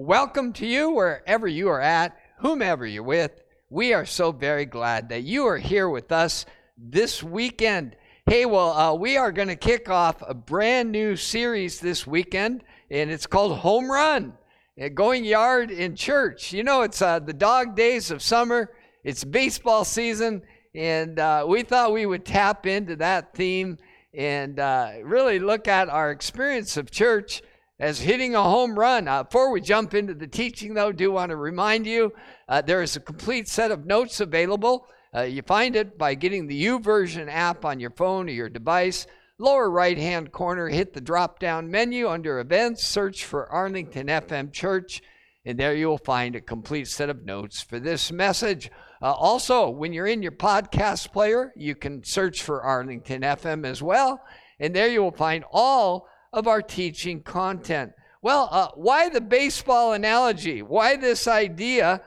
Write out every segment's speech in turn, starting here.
welcome to you wherever you are at, whomever you're with. We are so very glad that you are here with us this weekend. Hey, well, uh, we are going to kick off a brand new series this weekend, and it's called Home Run uh, Going Yard in Church. You know, it's uh, the dog days of summer, it's baseball season, and uh, we thought we would tap into that theme and uh, really look at our experience of church as hitting a home run. Uh, before we jump into the teaching, though, do want to remind you uh, there is a complete set of notes available. Uh, you find it by getting the YouVersion app on your phone or your device. Lower right hand corner, hit the drop down menu under events, search for Arlington FM Church, and there you will find a complete set of notes for this message. Uh, also, when you're in your podcast player, you can search for Arlington FM as well, and there you will find all of our teaching content. Well, uh, why the baseball analogy? Why this idea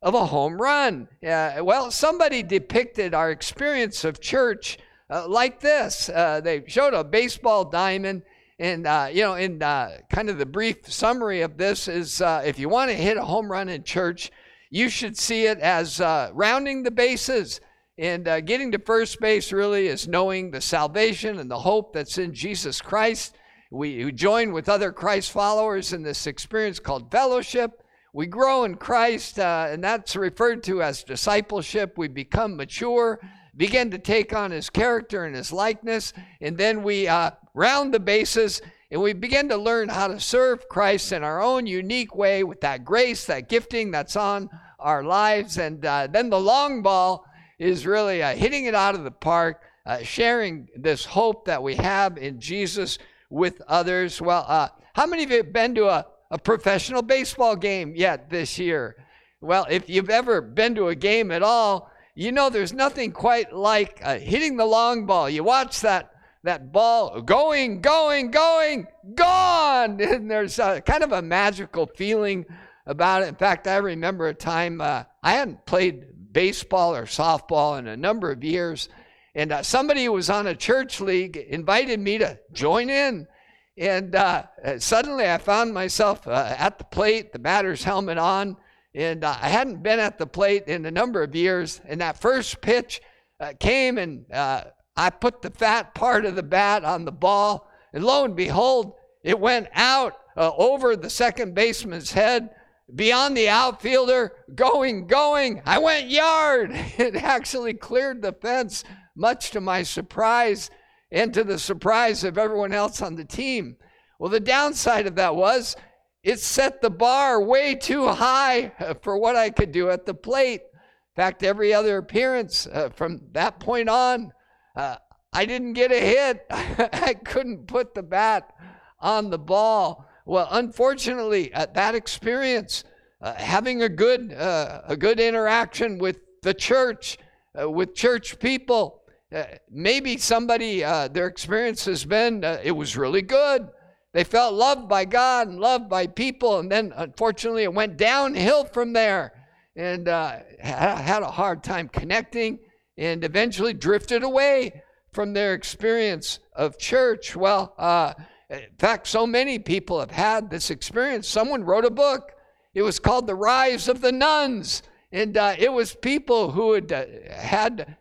of a home run? Uh, well, somebody depicted our experience of church uh, like this. Uh, they showed a baseball diamond. And, uh, you know, in uh, kind of the brief summary of this is if you want to hit a home run in church, you should see it as rounding the bases. And getting to first base really is knowing the salvation and the hope that's in Jesus Christ. We join with other Christ followers in this experience called fellowship. We grow in Christ, uh, and that's referred to as discipleship. We become mature, begin to take on his character and his likeness, and then we uh, round the bases and we begin to learn how to serve Christ in our own unique way with that grace, that gifting that's on our lives. And uh, then the long ball is really uh, hitting it out of the park, uh, sharing this hope that we have in Jesus with others. Well, uh, how many of you have been to a, a professional baseball game yet this year? Well, if you've ever been to a game at all, you know there's nothing quite like uh, hitting the long ball. You watch that that ball going, going, going, gone, and there's a, kind of a magical feeling about it. In fact, I remember a time uh, I hadn't played baseball or softball in a number of years, and uh, somebody who was on a church league invited me to join in. And uh, suddenly I found myself uh, at the plate, the batter's helmet on, and uh, I hadn't been at the plate in a number of years. And that first pitch uh, came, and uh, I put the fat part of the bat on the ball, and lo and behold, it went out over the second baseman's head beyond the outfielder, going, going. I went yard. It actually cleared the fence much to my surprise and to the surprise of everyone else on the team. Well, the downside of that was it set the bar way too high for what I could do at the plate. In fact, every other appearance uh, from that point on, uh, I didn't get a hit. I couldn't put the bat on the ball. Well, unfortunately, at that experience, uh, having a good, uh, a good interaction with the church, uh, with church people, uh, maybe somebody, uh, their experience has been, uh, it was really good. They felt loved by God and loved by people, and then unfortunately it went downhill from there and uh, had a hard time connecting and eventually drifted away from their experience of church. Well, uh, in fact, so many people have had this experience. Someone wrote a book. It was called The Rise of the Nones, And uh, it was people who had uh, had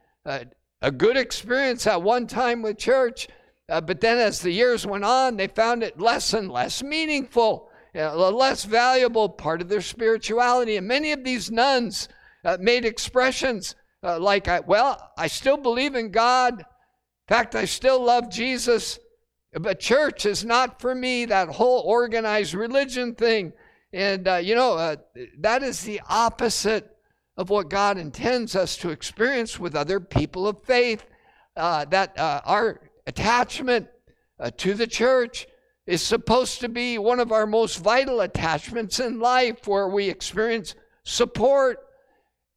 a good experience at one time with church, uh, but then as the years went on, they found it less and less meaningful, a less valuable part of their spirituality. And many of these nones uh, made expressions uh, like, Well, I still believe in God. In fact, I still love Jesus, but church is not for me, that whole organized religion thing. And, uh, you know, uh, that is the opposite of what God intends us to experience with other people of faith. Uh, that uh, our attachment uh, to the church is supposed to be one of our most vital attachments in life where we experience support,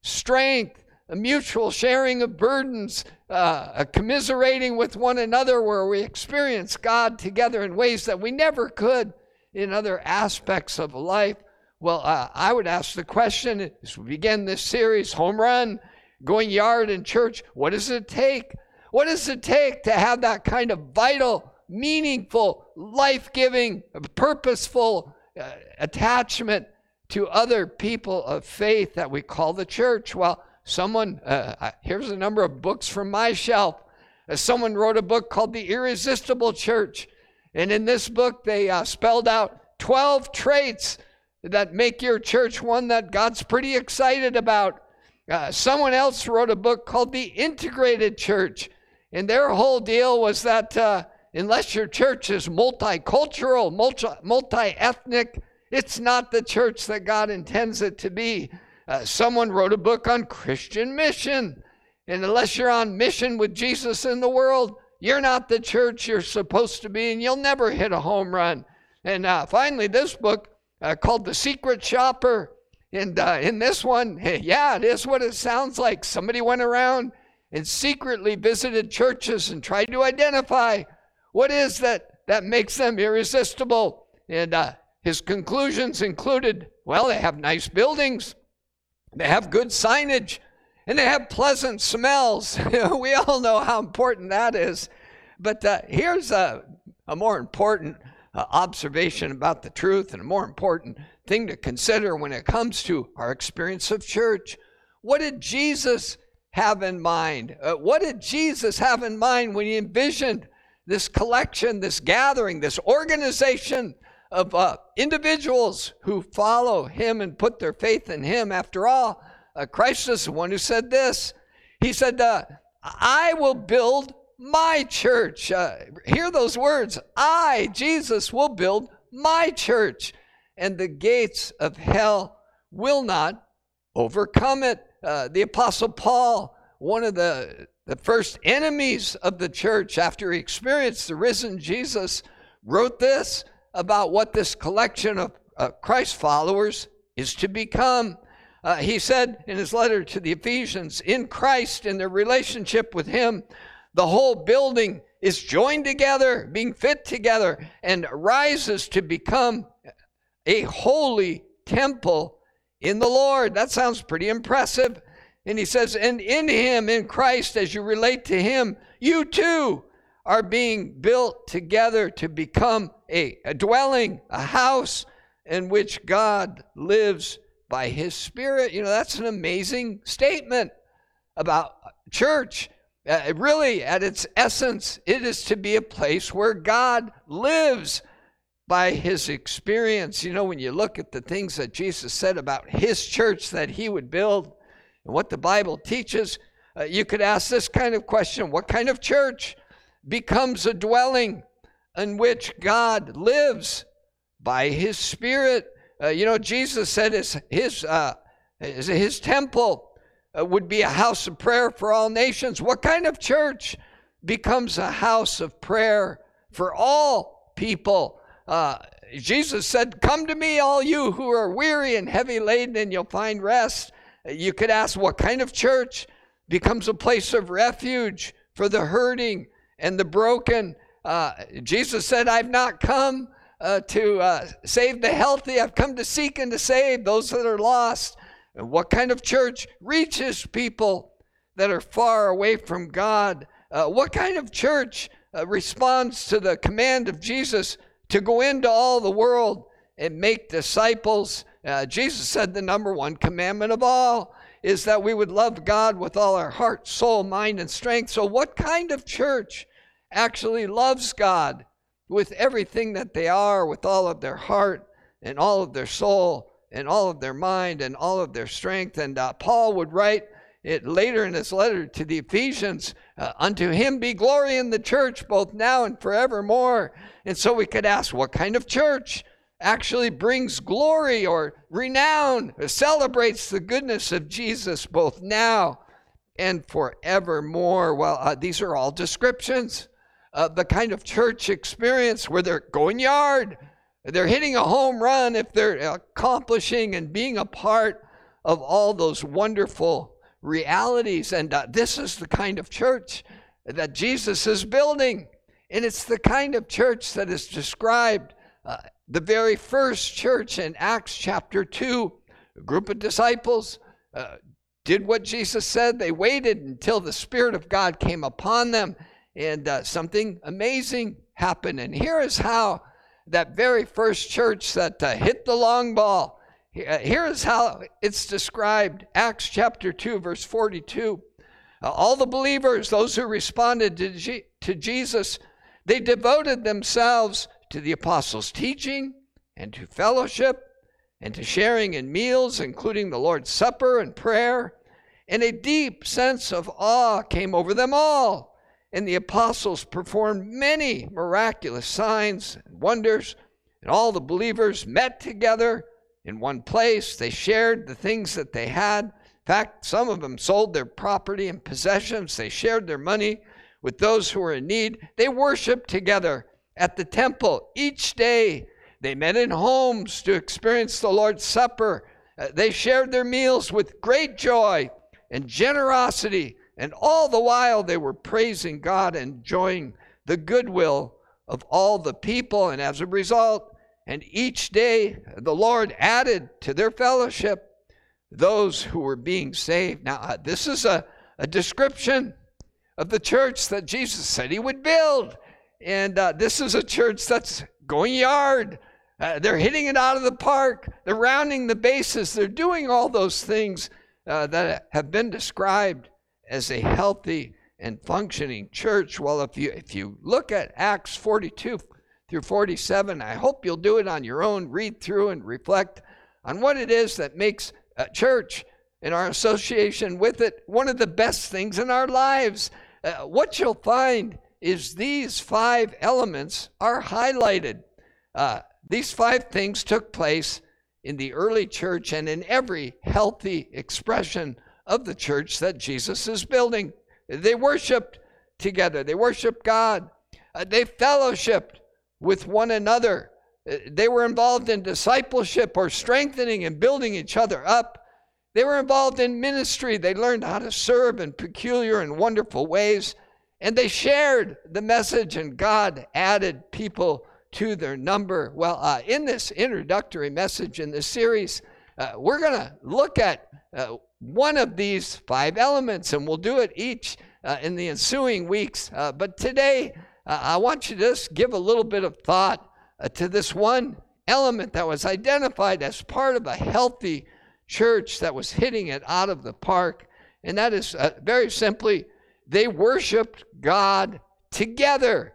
strength, a mutual sharing of burdens, uh, a commiserating with one another where we experience God together in ways that we never could in other aspects of life. Well, uh, I would ask the question as we begin this series home run, going yard in church, what does it take? What does it take to have that kind of vital, meaningful, life giving, purposeful uh, attachment to other people of faith that we call the church? Well, someone, uh, here's a number of books from my shelf. Uh, someone wrote a book called The Irresistible Church. And in this book, they uh, spelled out 12 traits that make your church one that God's pretty excited about. Uh, someone else wrote a book called The Integrated Church, and their whole deal was that uh, unless your church is multicultural, multi ethnic, it's not the church that God intends it to be. Uh, someone wrote a book on Christian mission, and unless you're on mission with Jesus in the world, you're not the church you're supposed to be, and you'll never hit a home run. And uh, finally, this book uh, called The Secret Shopper and uh, in this one, yeah, it is what it sounds like. Somebody went around and secretly visited churches and tried to identify what is that that makes them irresistible. And uh, his conclusions included well, they have nice buildings, they have good signage, and they have pleasant smells. we all know how important that is. But uh, here's a, a more important uh, observation about the truth and a more important thing to consider when it comes to our experience of church. What did Jesus have in mind? Uh, what did Jesus have in mind when he envisioned this collection, this gathering, this organization of uh, individuals who follow him and put their faith in him? After all, uh, Christ is the one who said this. He said, uh, I will build my church. Uh, hear those words. I, Jesus, will build my church and the gates of hell will not overcome it. Uh, the Apostle Paul, one of the, the first enemies of the church after he experienced the risen Jesus, wrote this about what this collection of uh, Christ followers is to become. Uh, he said in his letter to the Ephesians, in Christ, in their relationship with Him, the whole building is joined together, being fit together, and rises to become a holy temple in the Lord. That sounds pretty impressive. And he says, and in him, in Christ, as you relate to him, you too are being built together to become a, a dwelling, a house in which God lives by his Spirit. You know, that's an amazing statement about church. Uh, really, at its essence, it is to be a place where God lives by his experience. You know, when you look at the things that Jesus said about his church that he would build and what the Bible teaches, uh, you could ask this kind of question What kind of church becomes a dwelling in which God lives by his Spirit? Uh, you know, Jesus said his, his, uh, his, his temple would be a house of prayer for all nations. What kind of church becomes a house of prayer for all people? Uh, Jesus said, Come to me, all you who are weary and heavy laden, and you'll find rest. You could ask, What kind of church becomes a place of refuge for the hurting and the broken? Uh, Jesus said, I've not come uh, to uh, save the healthy, I've come to seek and to save those that are lost. And what kind of church reaches people that are far away from God? Uh, what kind of church uh, responds to the command of Jesus to go into all the world and make disciples. Uh, Jesus said the number one commandment of all is that we would love God with all our heart, soul, mind, and strength. So, what kind of church actually loves God with everything that they are, with all of their heart and all of their soul and all of their mind and all of their strength? And uh, Paul would write it later in his letter to the Ephesians uh, Unto him be glory in the church, both now and forevermore. And so we could ask, what kind of church actually brings glory or renown, celebrates the goodness of Jesus both now and forevermore? Well, uh, these are all descriptions of the kind of church experience where they're going yard. They're hitting a home run if they're accomplishing and being a part of all those wonderful realities. And uh, this is the kind of church that Jesus is building. And it's the kind of church that is described uh, the very first church in Acts chapter 2. A group of disciples uh, did what Jesus said. They waited until the Spirit of God came upon them, and uh, something amazing happened. And here is how that very first church that uh, hit the long ball Uh, here is how it's described Acts chapter 2, verse 42. Uh, all the believers, those who responded to, G- to Jesus, they devoted themselves to the apostles' teaching and to fellowship and to sharing in meals, including the Lord's Supper and prayer. And a deep sense of awe came over them all. And the apostles performed many miraculous signs and wonders. And all the believers met together in one place. They shared the things that they had. In fact, some of them sold their property and possessions. They shared their money with those who were in need. They worshiped together at the temple each day. They met in homes to experience the Lord's Supper. Uh, they shared their meals with great joy and generosity, and all the while they were praising God and enjoying the goodwill of all the people. And as a result, and each day the Lord added to their fellowship those who were being saved. Now, uh, this is a, a description of the church that Jesus said he would build. And uh, this is a church that's going yard. Uh, they're hitting it out of the park. They're rounding the bases. They're doing all those things uh, that have been described as a healthy and functioning church. Well, if you if you look at Acts 42 through 47, I hope you'll do it on your own. Read through and reflect on what it is that makes a church and our association with it one of the best things in our lives. Uh, what you'll find is these five elements are highlighted. Uh, these five things took place in the early church and in every healthy expression of the church that Jesus is building. They worshiped together, they worshiped God, uh, they fellowshipped with one another. Uh, they were involved in discipleship or strengthening and building each other up. They were involved in ministry. They learned how to serve in peculiar and wonderful ways. And they shared the message, and God added people to their number. Well, uh, in this introductory message in this series, uh, we're going to look at uh, one of these five elements, and we'll do it each uh, in the ensuing weeks. Uh, but today, uh, I want you to just give a little bit of thought to this one element that was identified as part of a healthy church that was hitting it out of the park. And that is very simply, they worshiped God together.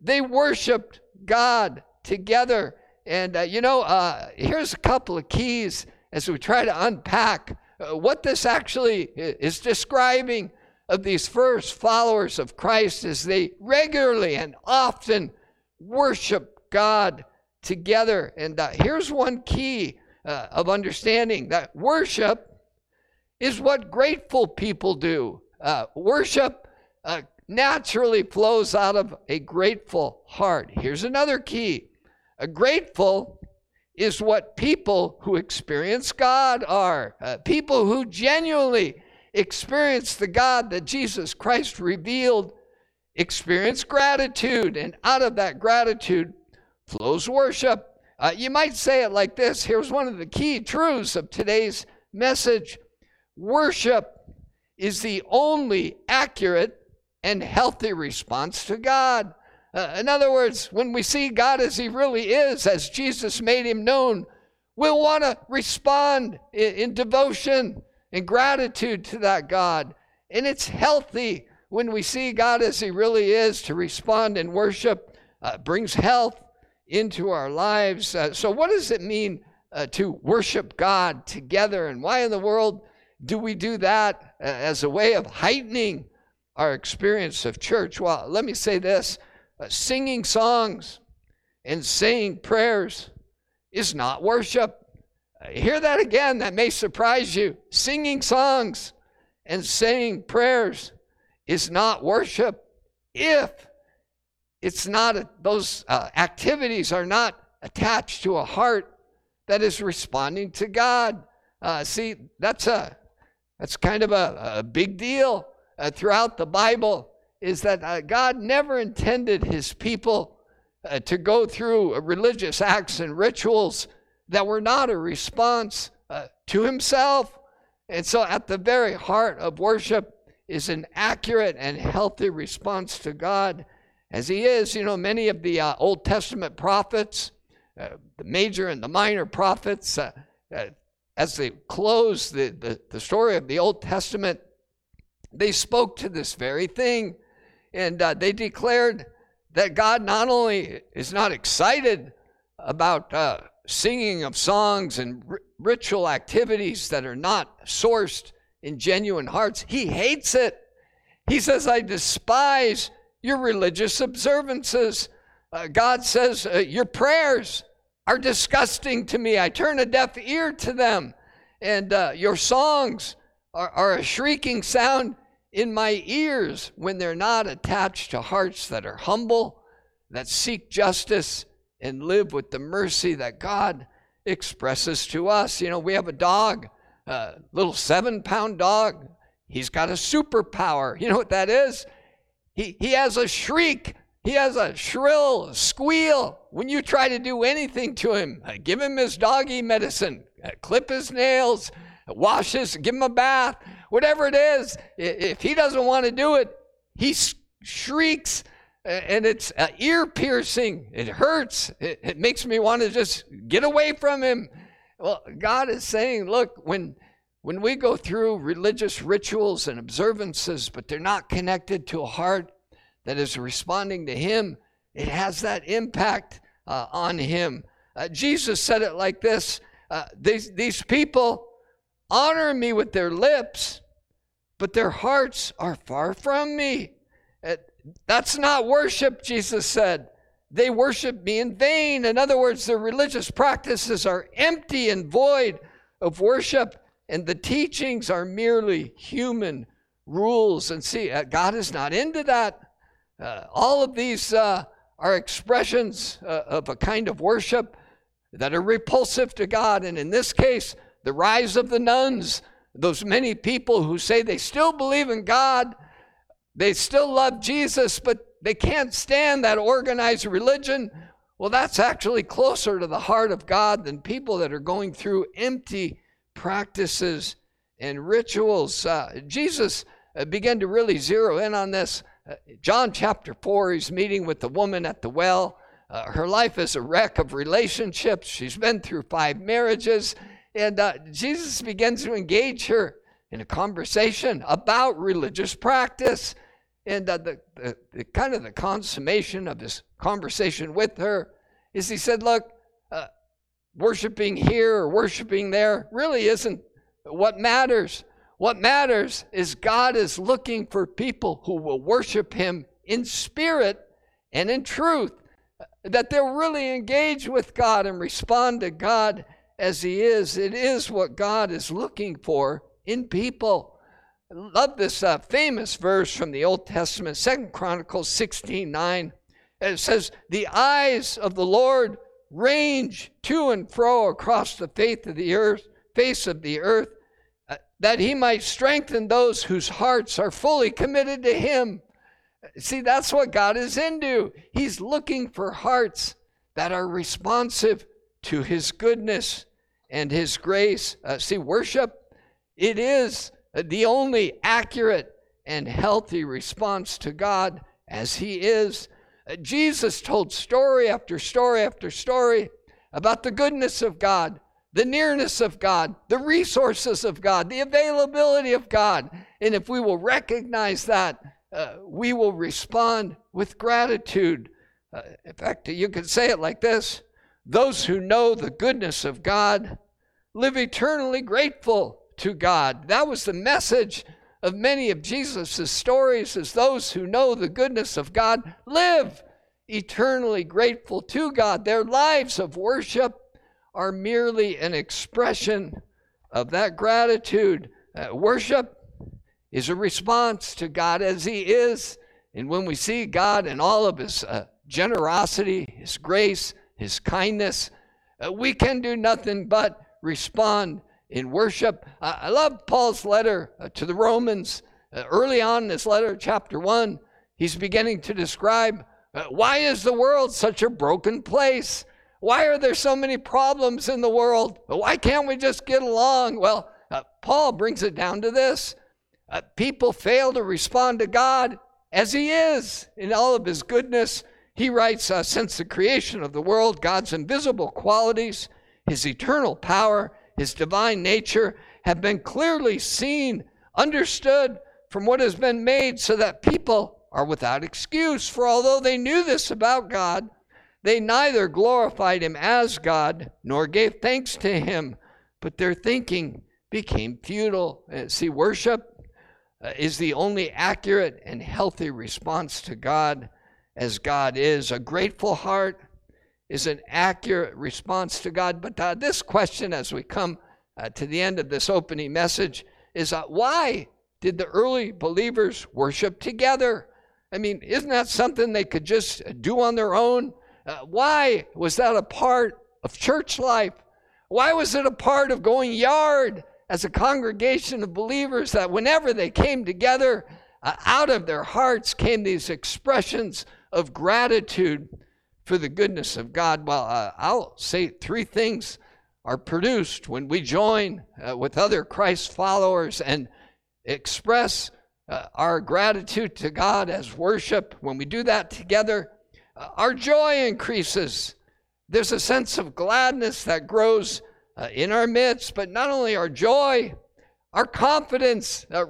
They worshiped God together. And, uh, you know, uh, here's a couple of keys as we try to unpack uh, what this actually is describing of these first followers of Christ is they regularly and often worship God together. And uh, here's one key uh, of understanding that worship is what grateful people do. Uh, worship naturally flows out of a grateful heart. Here's another key a grateful is what people who experience God are. Uh, people who genuinely experience the God that Jesus Christ revealed experience gratitude, and out of that gratitude flows worship. Uh, you might say it like this here's one of the key truths of today's message worship is the only accurate and healthy response to God. Uh, in other words, when we see God as He really is, as Jesus made Him known, we'll want to respond in, in devotion and gratitude to that God. And it's healthy when we see God as He really is to respond in worship, uh, brings health into our lives. Uh, so, what does it mean uh, to worship God together? And why in the world do we do that uh, as a way of heightening our experience of church. Well, let me say this singing songs and saying prayers is not worship. Uh, hear that again, that may surprise you. Singing songs and saying prayers is not worship if it's not a, those uh, activities are not attached to a heart that is responding to God. Uh, see, that's a that's kind of a, a big deal uh, throughout the Bible is that uh, God never intended his people uh, to go through religious acts and rituals that were not a response uh, to himself. And so, at the very heart of worship is an accurate and healthy response to God as he is. You know, many of the uh, Old Testament prophets, uh, the major and the minor prophets, uh, as they close the, the, the story of the Old Testament, they spoke to this very thing. And uh, they declared that God not only is not excited about uh, singing of songs and r- ritual activities that are not sourced in genuine hearts, He hates it. He says, I despise your religious observances. Uh, God says, uh, Your prayers are disgusting to me. I turn a deaf ear to them. And uh, your songs are, are a shrieking sound in my ears when they're not attached to hearts that are humble, that seek justice, and live with the mercy that God expresses to us. You know, we have a dog, a little seven pound dog. He's got a superpower. You know what that is? He, he has a shriek. He has a shrill squeal when you try to do anything to him. Uh, give him his doggy medicine, uh, clip his nails, wash his, give him a bath whatever it is, if he doesn't want to do it, he shrieks and it's ear piercing. It hurts. It, it makes me want to just get away from him. Well, God is saying, look, when when we go through religious rituals and observances, but they're not connected to a heart that is responding to Him, it has that impact uh, on Him. Uh, Jesus said it like this uh, these, these people, honor me with their lips, but their hearts are far from me. Uh, that's not worship, Jesus said. They worship me in vain. In other words, their religious practices are empty and void of worship, and the teachings are merely human rules. And see, uh, God is not into that. Uh, all of these uh, are expressions uh, of a kind of worship that are repulsive to God. And in this case, the rise of the nones, those many people who say they still believe in God, they still love Jesus, but they can't stand that organized religion. Well, that's actually closer to the heart of God than people that are going through empty practices and rituals. Uh, Jesus uh, began to really zero in on this. Uh, John chapter 4, he's meeting with the woman at the well. Uh, her life is a wreck of relationships. She's been through five marriages. And uh, Jesus begins to engage her in a conversation about religious practice. And uh, the, the, the, kind of the consummation of this conversation with her is he said, Look, uh, worshiping here or worshiping there really isn't what matters. What matters is God is looking for people who will worship Him in spirit and in truth, that they'll really engage with God and respond to God as he is. It is what God is looking for in people. I love this uh, famous verse from the Old Testament, Second Chronicles 16 9. It says, The eyes of the Lord range to and fro across the face of the earth, face of the earth, uh, that he might strengthen those whose hearts are fully committed to him. See, that's what God is into. He's looking for hearts that are responsive to his goodness and his grace. Uh, see, worship, it is the only accurate and healthy response to God as he is. Uh, Jesus told story after story after story about the goodness of God, the nearness of God, the resources of God, the availability of God. And if we will recognize that, uh, we will respond with gratitude. Uh, in fact, you could say it like this those who know the goodness of God live eternally grateful to God. That was the message of many of Jesus' stories is those who know the goodness of God live eternally grateful to God. Their lives of worship are merely an expression of that gratitude. Uh, worship is a response to God as He is. And when we see God in all of His uh, generosity, His grace, his kindness. Uh, we can do nothing but respond in worship. I love Paul's letter uh, to the Romans. Uh, early on in this letter, chapter 1, he's beginning to describe why is the world such a broken place? Why are there so many problems in the world? Why can't we just get along? Well, Paul brings it down to this people fail to respond to God as He is in all of His goodness he writes, uh, Since the creation of the world, God's invisible qualities, his eternal power, his divine nature have been clearly seen, understood from what has been made, so that people are without excuse. For although they knew this about God, they neither glorified him as God nor gave thanks to him, but their thinking became futile. Uh, see, worship uh, is the only accurate and healthy response to God as God is. A grateful heart is an accurate response to God. But uh, this question, as we come uh, to the end of this opening message, is uh, why did the early believers worship together? I mean, isn't that something they could just do on their own? Uh, why was that a part of church life? Why was it a part of going yard as a congregation of believers that whenever they came together, uh, out of their hearts came these expressions of gratitude for the goodness of God? Well, uh, I'll say three things are produced when we join uh, with other Christ followers and express uh, our gratitude to God as worship. When we do that together, uh, our joy increases. There's a sense of gladness that grows uh, in our midst, but not only our joy, our confidence uh,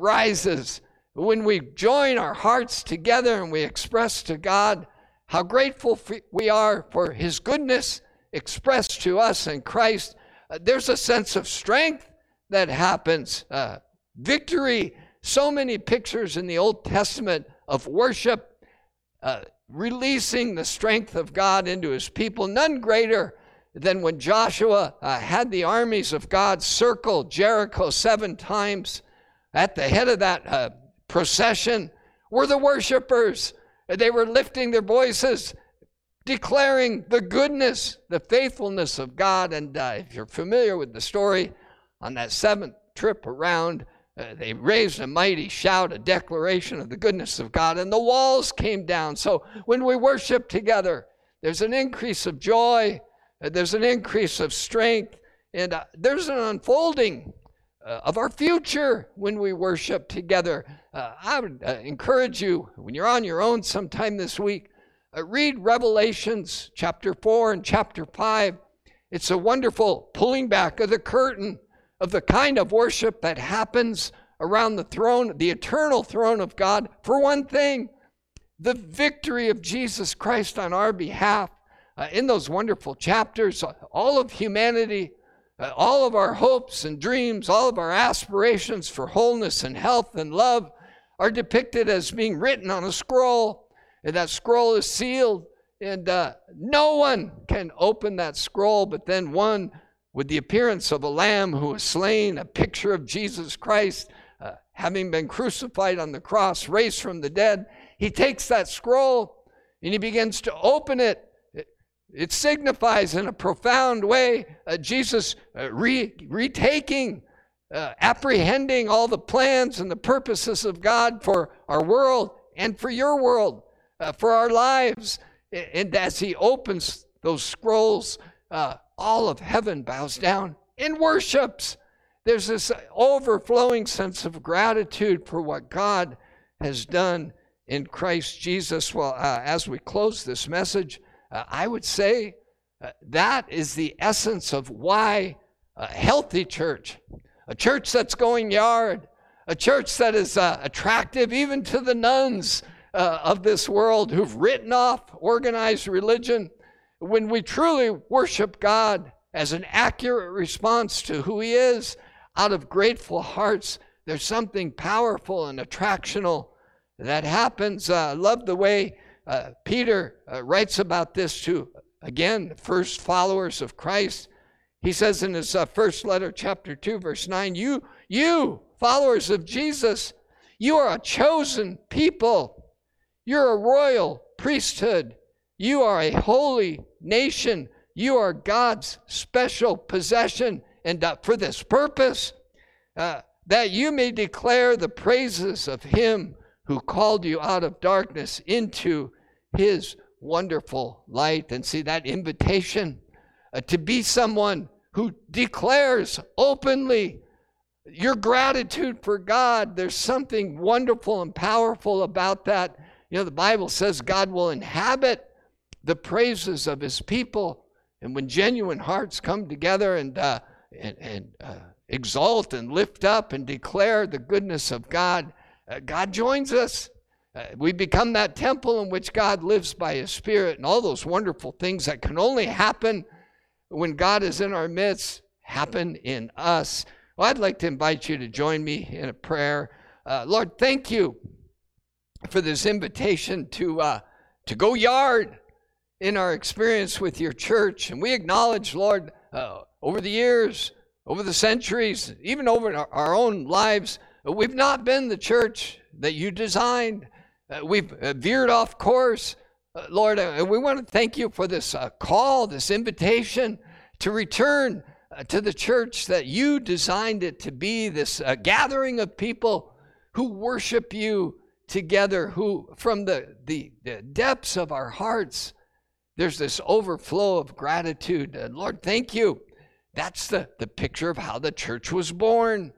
rises when we join our hearts together and we express to God how grateful we are for His goodness expressed to us in Christ. Uh, there's a sense of strength that happens, uh, victory. So many pictures in the Old Testament of worship. Uh, releasing the strength of God into his people. None greater than when Joshua uh, had the armies of God circle Jericho seven times. At the head of that uh, procession were the worshipers. They were lifting their voices, declaring the goodness, the faithfulness of God. And uh, if you're familiar with the story, on that seventh trip around, uh, they raised a mighty shout, a declaration of the goodness of God, and the walls came down. So when we worship together, there's an increase of joy, uh, there's an increase of strength, and uh, there's an unfolding uh, of our future when we worship together. Uh, I would uh, encourage you, when you're on your own sometime this week, read Revelations chapter 4 and chapter 5. It's a wonderful pulling back of the curtain of the kind of worship that happens around the throne, the eternal throne of God, for one thing, the victory of Jesus Christ on our behalf. Uh, in those wonderful chapters, all of humanity, uh, all of our hopes and dreams, all of our aspirations for wholeness and health and love are depicted as being written on a scroll. And that scroll is sealed, and uh, no one can open that scroll but then one with the appearance of a lamb who was slain, a picture of Jesus Christ uh, having been crucified on the cross, raised from the dead. He takes that scroll and he begins to open it. It, signifies in a profound way uh, Jesus uh, re- retaking, uh, apprehending all the plans and the purposes of God for our world and for your world, uh, for our lives. And as he opens those scrolls, uh, all of heaven bows down and worships. There's this overflowing sense of gratitude for what God has done in Christ Jesus. Well, uh, as we close this message, uh, I would say uh, that is the essence of why a healthy church, a church that's going yard, a church that is uh, attractive even to the nones uh, of this world who've written off organized religion, when we truly worship God as an accurate response to who He is, out of grateful hearts, there's something powerful and attractional that happens. I uh, love the way uh, Peter uh, writes about this to, again, first followers of Christ. He says in his uh, first letter, chapter 2, verse 9, You, you, followers of Jesus, you are a chosen people. You're a royal priesthood. You are a holy nation. You are God's special possession. And uh, for this purpose, uh, that you may declare the praises of Him who called you out of darkness into His wonderful light. And see that invitation uh, to be someone who declares openly your gratitude for God. There's something wonderful and powerful about that. You know, the Bible says God will inhabit the praises of his people. And when genuine hearts come together and uh, and, and uh, exalt and lift up and declare the goodness of God, uh, God joins us. Uh, we become that temple in which God lives by His Spirit, and all those wonderful things that can only happen when God is in our midst happen in us. Well, I'd like to invite you to join me in a prayer. Uh, Lord, thank you for this invitation to, uh, to go yard in our experience with your church. And we acknowledge, Lord, uh, over the years, over the centuries, even over our own lives, we've not been the church that you designed. Uh, we've uh, veered off course. Uh, Lord, uh, we want to thank you for this call, this invitation to return to the church that you designed it to be this gathering of people who worship you together, who from the, the, the depths of our hearts, there's this overflow of gratitude. Lord, thank you. That's the, the picture of how the church was born.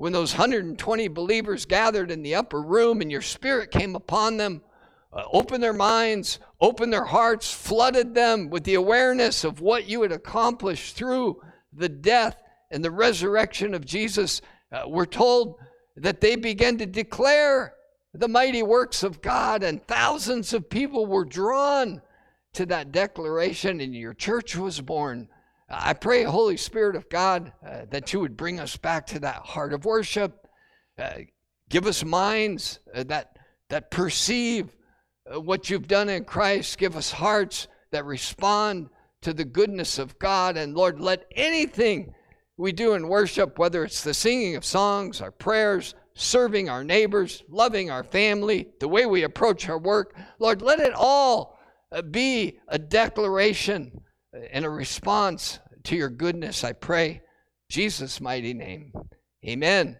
When those 120 believers gathered in the upper room and your spirit came upon them, uh, opened their minds, opened their hearts, flooded them with the awareness of what you had accomplished through the death and the resurrection of Jesus, uh, we're told that they began to declare the mighty works of God, and thousands of people were drawn to that declaration, and your church was born. I pray, Holy Spirit of God, uh, that you would bring us back to that heart of worship. Uh, give us minds uh, that, that perceive uh, what you've done in Christ. Give us hearts that respond to the goodness of God. And Lord, let anything we do in worship, whether it's the singing of songs, our prayers, serving our neighbors, loving our family, the way we approach our work, Lord, let it all uh, be a declaration and a response to your goodness, I pray. Jesus' mighty name. Amen.